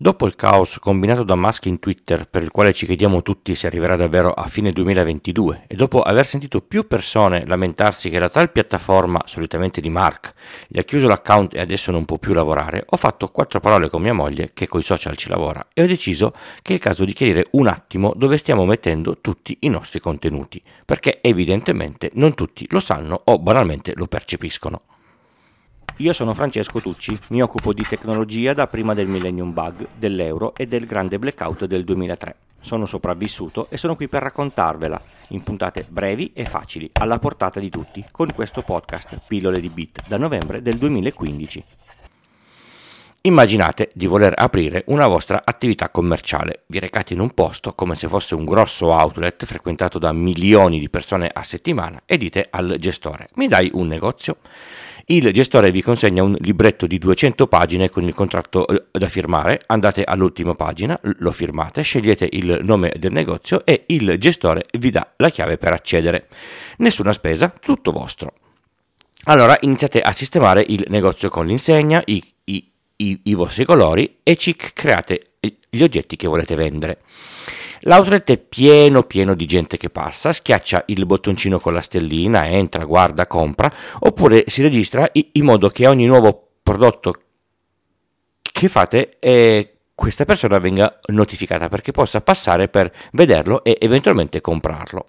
Dopo il caos combinato da Musk in Twitter, per il quale ci chiediamo tutti se arriverà davvero a fine 2022, e dopo aver sentito più persone lamentarsi che la tal piattaforma, solitamente di Mark, gli ha chiuso l'account e adesso non può più lavorare, ho fatto quattro parole con mia moglie, che coi social ci lavora, e ho deciso che è il caso di chiarire un attimo dove stiamo mettendo tutti i nostri contenuti, perché evidentemente non tutti lo sanno o banalmente lo percepiscono. Io sono Francesco Tucci, mi occupo di tecnologia da prima del Millennium Bug, dell'euro e del grande blackout del 2003. Sono sopravvissuto e sono qui per raccontarvela, in puntate brevi e facili, alla portata di tutti, con questo podcast Pillole di Bit da novembre del 2015. Immaginate di voler aprire una vostra attività commerciale. Vi recate in un posto come se fosse un grosso outlet frequentato da milioni di persone a settimana e dite al gestore: Mi dai un negozio? Il gestore vi consegna un libretto di 200 pagine con il contratto eh, da firmare, andate all'ultima pagina, lo firmate, scegliete il nome del negozio e il gestore vi dà la chiave per accedere. Nessuna spesa, tutto vostro. Allora iniziate a sistemare il negozio con l'insegna, i, i, i, i vostri colori e ci create gli oggetti che volete vendere. L'outlet è pieno pieno di gente che passa, schiaccia il bottoncino con la stellina, entra, guarda, compra, oppure si registra in modo che ogni nuovo prodotto che fate eh, questa persona venga notificata perché possa passare per vederlo e eventualmente comprarlo.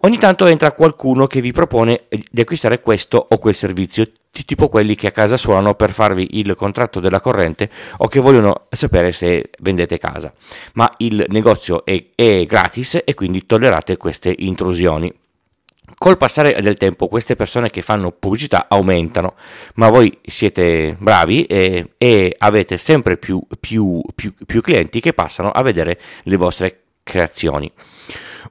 Ogni tanto entra qualcuno che vi propone di acquistare questo o quel servizio, tipo quelli che a casa suonano per farvi il contratto della corrente o che vogliono sapere se vendete casa. Ma il negozio è, è gratis e quindi tollerate queste intrusioni. Col passare del tempo queste persone che fanno pubblicità aumentano, ma voi siete bravi e, e avete sempre più, più, più, più clienti che passano a vedere le vostre creazioni.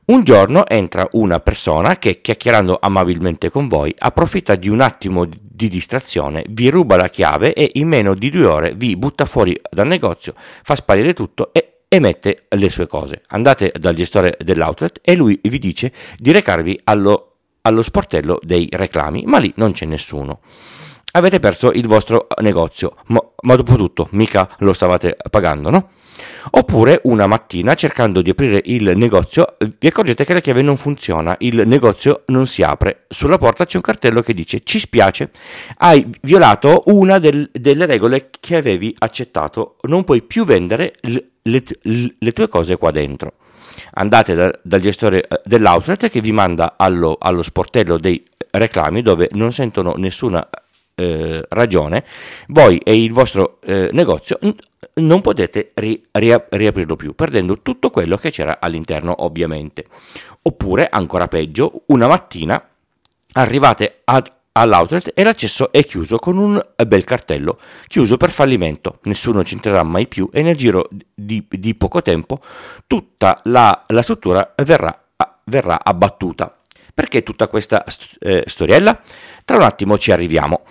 Un giorno entra una persona che, chiacchierando amabilmente con voi, approfitta di un attimo di distrazione, vi ruba la chiave e in meno di due ore vi butta fuori dal negozio, fa sparire tutto e e mette le sue cose. Andate dal gestore dell'outlet e lui vi dice di recarvi allo allo sportello dei reclami, ma lì non c'è nessuno. Avete perso il vostro negozio, ma, ma dopo tutto mica lo stavate pagando, no? Oppure una mattina cercando di aprire il negozio vi accorgete che la chiave non funziona, il negozio non si apre. Sulla porta c'è un cartello che dice ci spiace, hai violato una del, delle regole che avevi accettato, non puoi più vendere le, le, tue cose qua dentro andate da, dal gestore eh, dell'outlet che vi manda allo, allo sportello dei reclami dove non sentono nessuna eh, ragione, voi e il vostro eh, negozio n- non potete ri- ri- riaprirlo più, perdendo tutto quello che c'era all'interno, ovviamente. Oppure, ancora peggio, una mattina arrivate ad all'outlet e l'accesso è chiuso con un bel cartello, chiuso per fallimento, nessuno ci entrerà mai più e nel giro di, di poco tempo tutta la, la struttura verrà, verrà, abbattuta. Perché tutta questa eh, storiella? Tra un attimo ci arriviamo.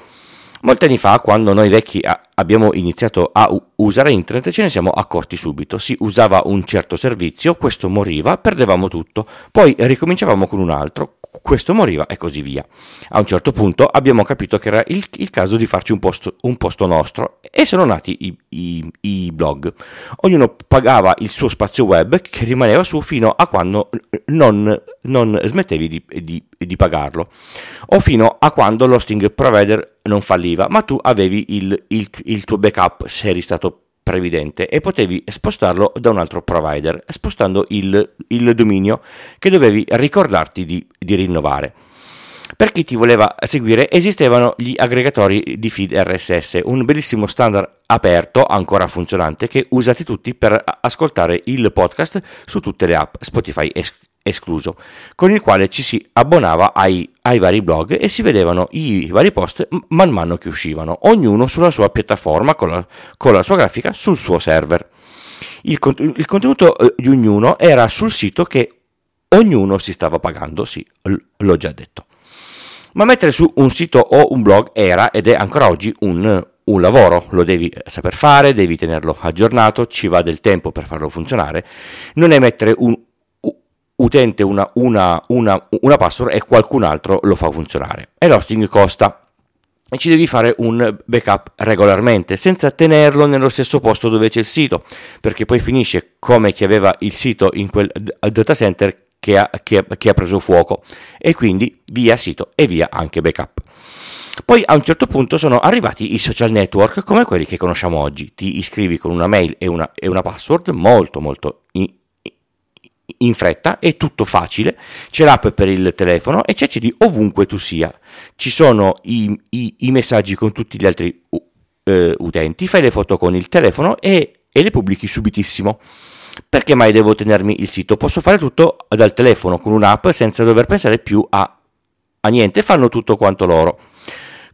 Molti anni fa, quando noi vecchi abbiamo iniziato a usare internet, ce ne siamo accorti subito. Si usava un certo servizio, questo moriva, perdevamo tutto, poi ricominciavamo con un altro, questo moriva e così via. A un certo punto abbiamo capito che era il, il caso di farci un posto, un posto, nostro e sono nati i, i, i, blog. Ognuno pagava il suo spazio web che rimaneva su fino a quando non, non smettevi di, di, di pagarlo o fino a quando l'hosting provider non falliva, ma tu avevi il, il, il tuo backup se eri stato previdente e potevi spostarlo da un altro provider, spostando il, il dominio che dovevi ricordarti di, di rinnovare. Per chi ti voleva seguire esistevano gli aggregatori di feed RSS, un bellissimo standard aperto, ancora funzionante, che usate tutti per ascoltare il podcast su tutte le app, Spotify escluso, con il quale ci si abbonava ai, ai, vari blog e si vedevano i vari post man mano che uscivano, ognuno sulla sua piattaforma con la, con la sua grafica sul suo server. Il, il, contenuto eh, di ognuno era sul sito che ognuno si stava pagando, sì, l'ho già detto. Ma mettere su un sito o un blog era ed è ancora oggi un, un lavoro, lo devi saper fare, devi tenerlo aggiornato, ci va del tempo per farlo funzionare, non è mettere un, utente una, una, una, una password e qualcun altro lo fa funzionare. E l'hosting costa. e ci devi fare un backup regolarmente senza tenerlo nello stesso posto dove c'è il sito perché poi finisce come chi aveva il sito in quel data center che ha, che, che ha preso fuoco e quindi via sito e via anche backup. Poi a un certo punto sono arrivati i social network come quelli che conosciamo oggi. Ti iscrivi con una mail e una, e una password molto molto in fretta, è tutto facile, c'è l'app per il telefono e ci accedi ovunque tu sia. Ci sono i, i, i messaggi con tutti gli altri uh, utenti, fai le foto con il telefono e, e le pubblichi subitissimo. Perché mai devo tenermi il sito? Posso fare tutto dal telefono con un'app senza dover pensare più a, a niente, fanno tutto quanto loro.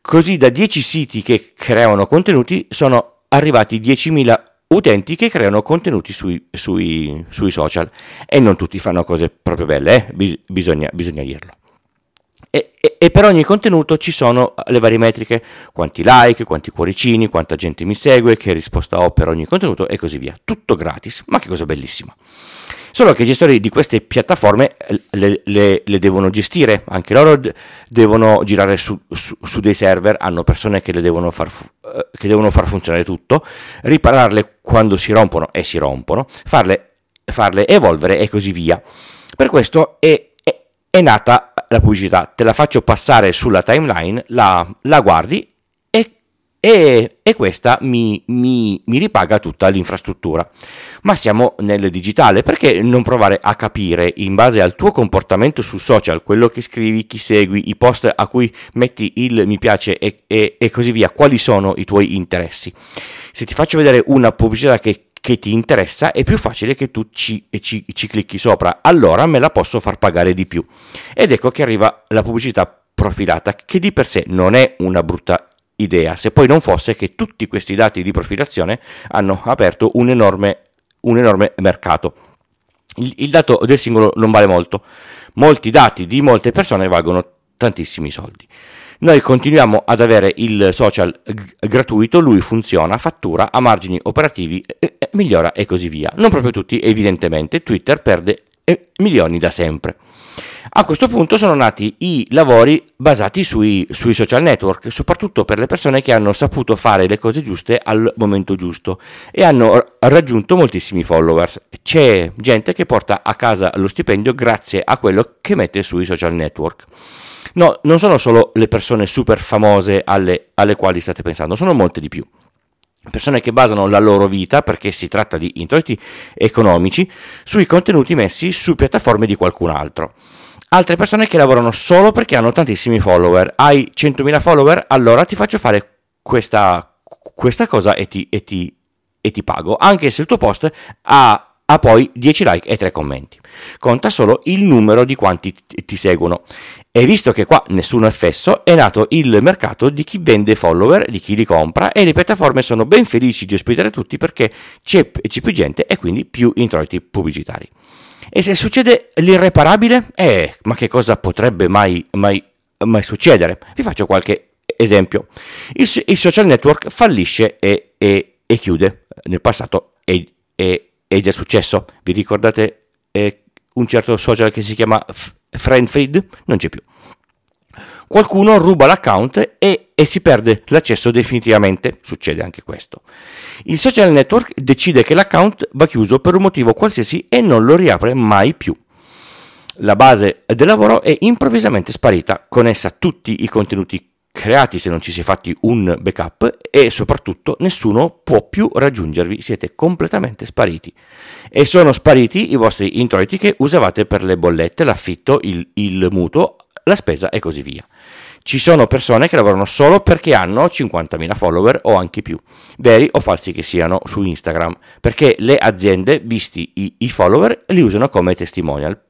Così da 10 siti che creano contenuti sono arrivati 10.000 utenti che creano contenuti sui, sui, sui social e non tutti fanno cose proprio belle, eh? bisogna, bisogna dirlo. E, e, e, per ogni contenuto ci sono le varie metriche, quanti like, quanti cuoricini, quanta gente mi segue, che risposta ho per ogni contenuto e così via. Tutto gratis, ma che cosa bellissima. Solo che i gestori di queste piattaforme eh, le, le, le devono gestire, anche loro devono girare su, su, su, dei server, hanno persone che, devono far, eh, che devono far funzionare tutto, ripararle quando si rompono e si rompono, farle, farle evolvere e così via. Per questo è, è, è, nata la pubblicità, te la faccio passare sulla timeline, la, la guardi e, e questa mi, mi, mi, ripaga tutta l'infrastruttura. Ma siamo nel digitale, perché non provare a capire in base al tuo comportamento su social, quello che scrivi, chi segui, i post a cui metti il mi piace e, e, e così via, quali sono i tuoi interessi? Se ti faccio vedere una pubblicità che che ti interessa, è più facile che tu ci, ci, ci, clicchi sopra, allora me la posso far pagare di più. Ed ecco che arriva la pubblicità profilata, che di per sé non è una brutta idea, se poi non fosse che tutti questi dati di profilazione hanno aperto un enorme, un enorme mercato. Il, il, dato del singolo non vale molto, molti dati di molte persone valgono tantissimi soldi. Noi continuiamo ad avere il social g- gratuito, lui funziona, fattura, ha margini operativi, eh, migliora e così via. Non proprio tutti, evidentemente, Twitter perde eh, milioni da sempre. A questo punto sono nati i lavori basati sui, sui, social network, soprattutto per le persone che hanno saputo fare le cose giuste al momento giusto e hanno raggiunto moltissimi followers. C'è gente che porta a casa lo stipendio grazie a quello che mette sui social network. No, non sono solo le persone super famose alle, alle quali state pensando, sono molte di più persone che basano la loro vita, perché si tratta di introiti economici, sui contenuti messi su piattaforme di qualcun altro altre persone che lavorano solo perché hanno tantissimi follower. Hai 100.000 follower? Allora ti faccio fare questa, questa cosa e ti, e, ti, e ti, pago, anche se il tuo post ha, ha, poi 10 like e 3 commenti. Conta solo il numero di quanti ti, ti seguono. E visto che qua nessuno è fesso, è nato il mercato di chi vende follower, di chi li compra e le piattaforme sono ben felici di ospitare tutti perché c'è, c'è più gente e quindi più introiti pubblicitari. E se succede l'irreparabile? Eh, ma che cosa potrebbe mai, mai, mai succedere? Vi faccio qualche esempio. Il, il social network fallisce e, e, e, chiude. Nel passato è, è, è già successo. Vi ricordate eh, un certo social che si chiama FriendFeed? Non c'è più qualcuno ruba l'account e, e, si perde l'accesso definitivamente, succede anche questo. Il social network decide che l'account va chiuso per un motivo qualsiasi e non lo riapre mai più. La base del lavoro è improvvisamente sparita, con essa tutti i contenuti creati se non ci si è fatti un backup e soprattutto nessuno può più raggiungervi, siete completamente spariti. E sono spariti i vostri introiti che usavate per le bollette, l'affitto, il, il mutuo, la spesa e così via. Ci sono persone che lavorano solo perché hanno 50.000 follower o anche più, veri o falsi che siano su Instagram, perché le aziende, visti i, i follower, li usano come testimonial.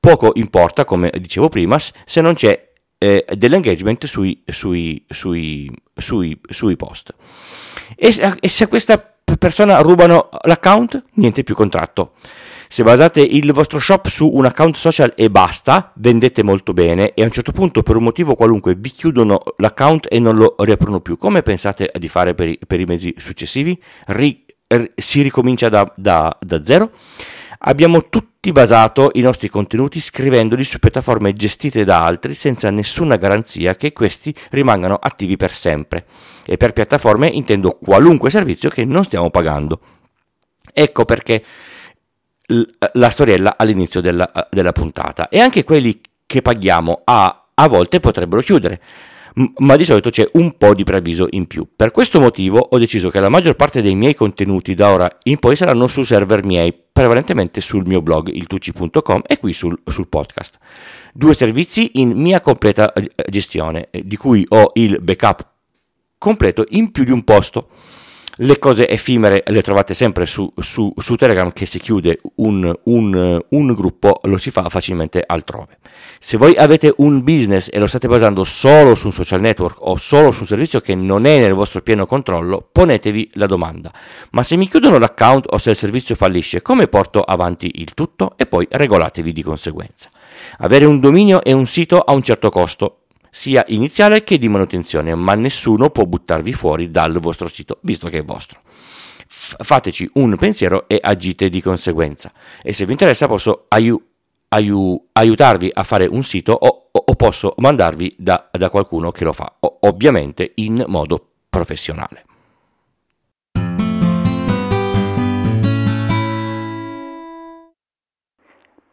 Poco importa, come dicevo prima, se non c'è eh, dell'engagement sui, sui, sui, sui post. E, e se questa persona rubano l'account, niente più contratto. Se basate il vostro shop su un account social e basta, vendete molto bene e a un certo punto per un motivo qualunque vi chiudono l'account e non lo riaprono più. Come pensate di fare per i, per i mesi successivi? Ri, ri, si ricomincia da, da, da zero? Abbiamo tutti basato i nostri contenuti scrivendoli su piattaforme gestite da altri senza nessuna garanzia che questi rimangano attivi per sempre. E per piattaforme intendo qualunque servizio che non stiamo pagando. Ecco perché la storiella all'inizio della, della puntata. E anche quelli che paghiamo a, a volte potrebbero chiudere ma di solito c'è un po' di preavviso in più. Per questo motivo ho deciso che la maggior parte dei miei contenuti da ora in poi saranno su server miei, prevalentemente sul mio blog iltucci.com e qui sul, sul podcast. Due servizi in mia completa eh, gestione, eh, di cui ho il backup completo in più di un posto. Le cose effimere le trovate sempre su, su, su Telegram che si chiude un, un, un, gruppo, lo si fa facilmente altrove. Se voi avete un business e lo state basando solo su un social network o solo su un servizio che non è nel vostro pieno controllo, ponetevi la domanda. Ma se mi chiudono l'account o se il servizio fallisce, come porto avanti il tutto? E poi regolatevi di conseguenza. Avere un dominio e un sito ha un certo costo, sia iniziale che di manutenzione, ma nessuno può buttarvi fuori dal vostro sito, visto che è vostro. F- fateci un pensiero e agite di conseguenza. E se vi interessa posso aiu- aiu- aiutarvi a fare un sito o, o posso mandarvi da, da, qualcuno che lo fa, o- ovviamente in modo professionale.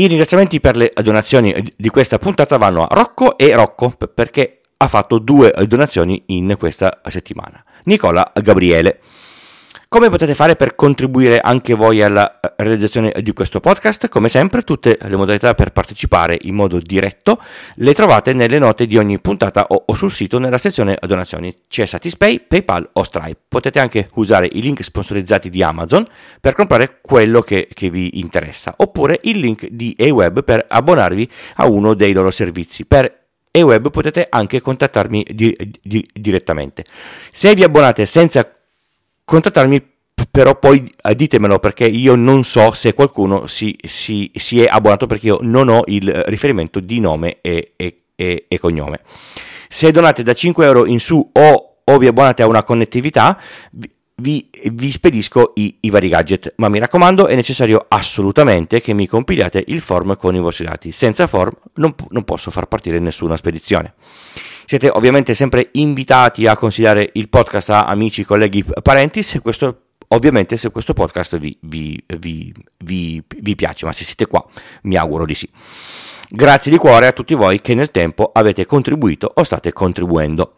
I ringraziamenti per le donazioni di questa puntata vanno a Rocco e Rocco perché ha fatto due donazioni in questa settimana. Nicola Gabriele. Come potete fare per contribuire anche voi alla realizzazione di questo podcast? Come sempre, tutte le modalità per partecipare in modo diretto le trovate nelle note di ogni puntata o, o sul sito nella sezione donazioni. C'è Satispay, PayPal o Stripe. Potete anche usare i link sponsorizzati di Amazon per comprare quello che, che vi interessa, oppure il link di eWeb per abbonarvi a uno dei loro servizi. Per eWeb potete anche contattarmi di, di, direttamente. Se vi abbonate senza contattarmi però poi eh, ditemelo perché io non so se qualcuno si, si, si, è abbonato perché io non ho il riferimento di nome e, e, e, e cognome. Se donate da 5 euro in su o, o vi abbonate a una connettività, vi, vi spedisco i, i, vari gadget, ma mi raccomando è necessario assolutamente che mi compiliate il form con i vostri dati. Senza form non, non posso far partire nessuna spedizione. Siete ovviamente sempre invitati a consigliare il podcast a amici, colleghi, parenti, se questo, ovviamente se questo podcast vi, vi, vi, vi piace, ma se siete qua mi auguro di sì. Grazie di cuore a tutti voi che nel tempo avete contribuito o state contribuendo.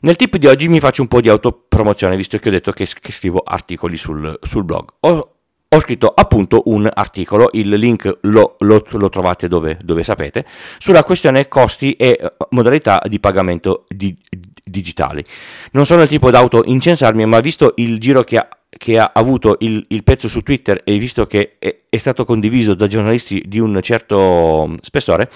Nel tip di oggi mi faccio un po' di autopromozione, visto che ho detto che, che scrivo articoli sul, sul blog. Ho ho scritto appunto un articolo, il link lo, lo, lo trovate dove, dove, sapete, sulla questione costi e eh, modalità di pagamento di, digitali. Non sono il tipo da auto-incensarmi, ma visto il giro che ha, che ha avuto il, il, pezzo su Twitter e visto che è, è, stato condiviso da giornalisti di un certo spessore,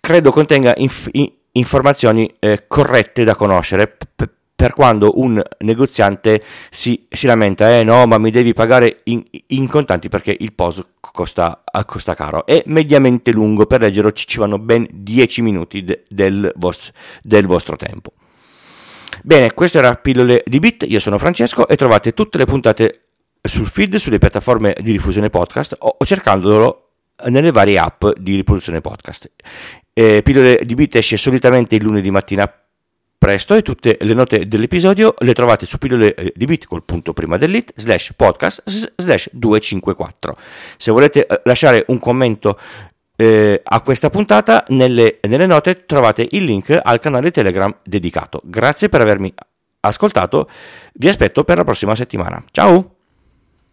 credo contenga inf, in, informazioni eh, corrette da conoscere p- per quando un negoziante si, si, lamenta, eh no, ma mi devi pagare in, in contanti perché il POS costa, costa, caro. È mediamente lungo, per leggerlo ci vanno ben 10 minuti de, del, vos, del vostro tempo. Bene, questo era Pillole di Bit, io sono Francesco e trovate tutte le puntate sul feed, sulle piattaforme di diffusione podcast o, cercandolo nelle varie app di riproduzione podcast. Eh, Pillole di Bit esce solitamente il lunedì mattina presto e tutte le note dell'episodio le trovate su pillole eh, di bit col punto prima dell'it slash podcast slash 254. Se volete eh, lasciare un commento eh, a questa puntata, nelle, nelle note trovate il link al canale Telegram dedicato. Grazie per avermi ascoltato, vi aspetto per la prossima settimana. Ciao!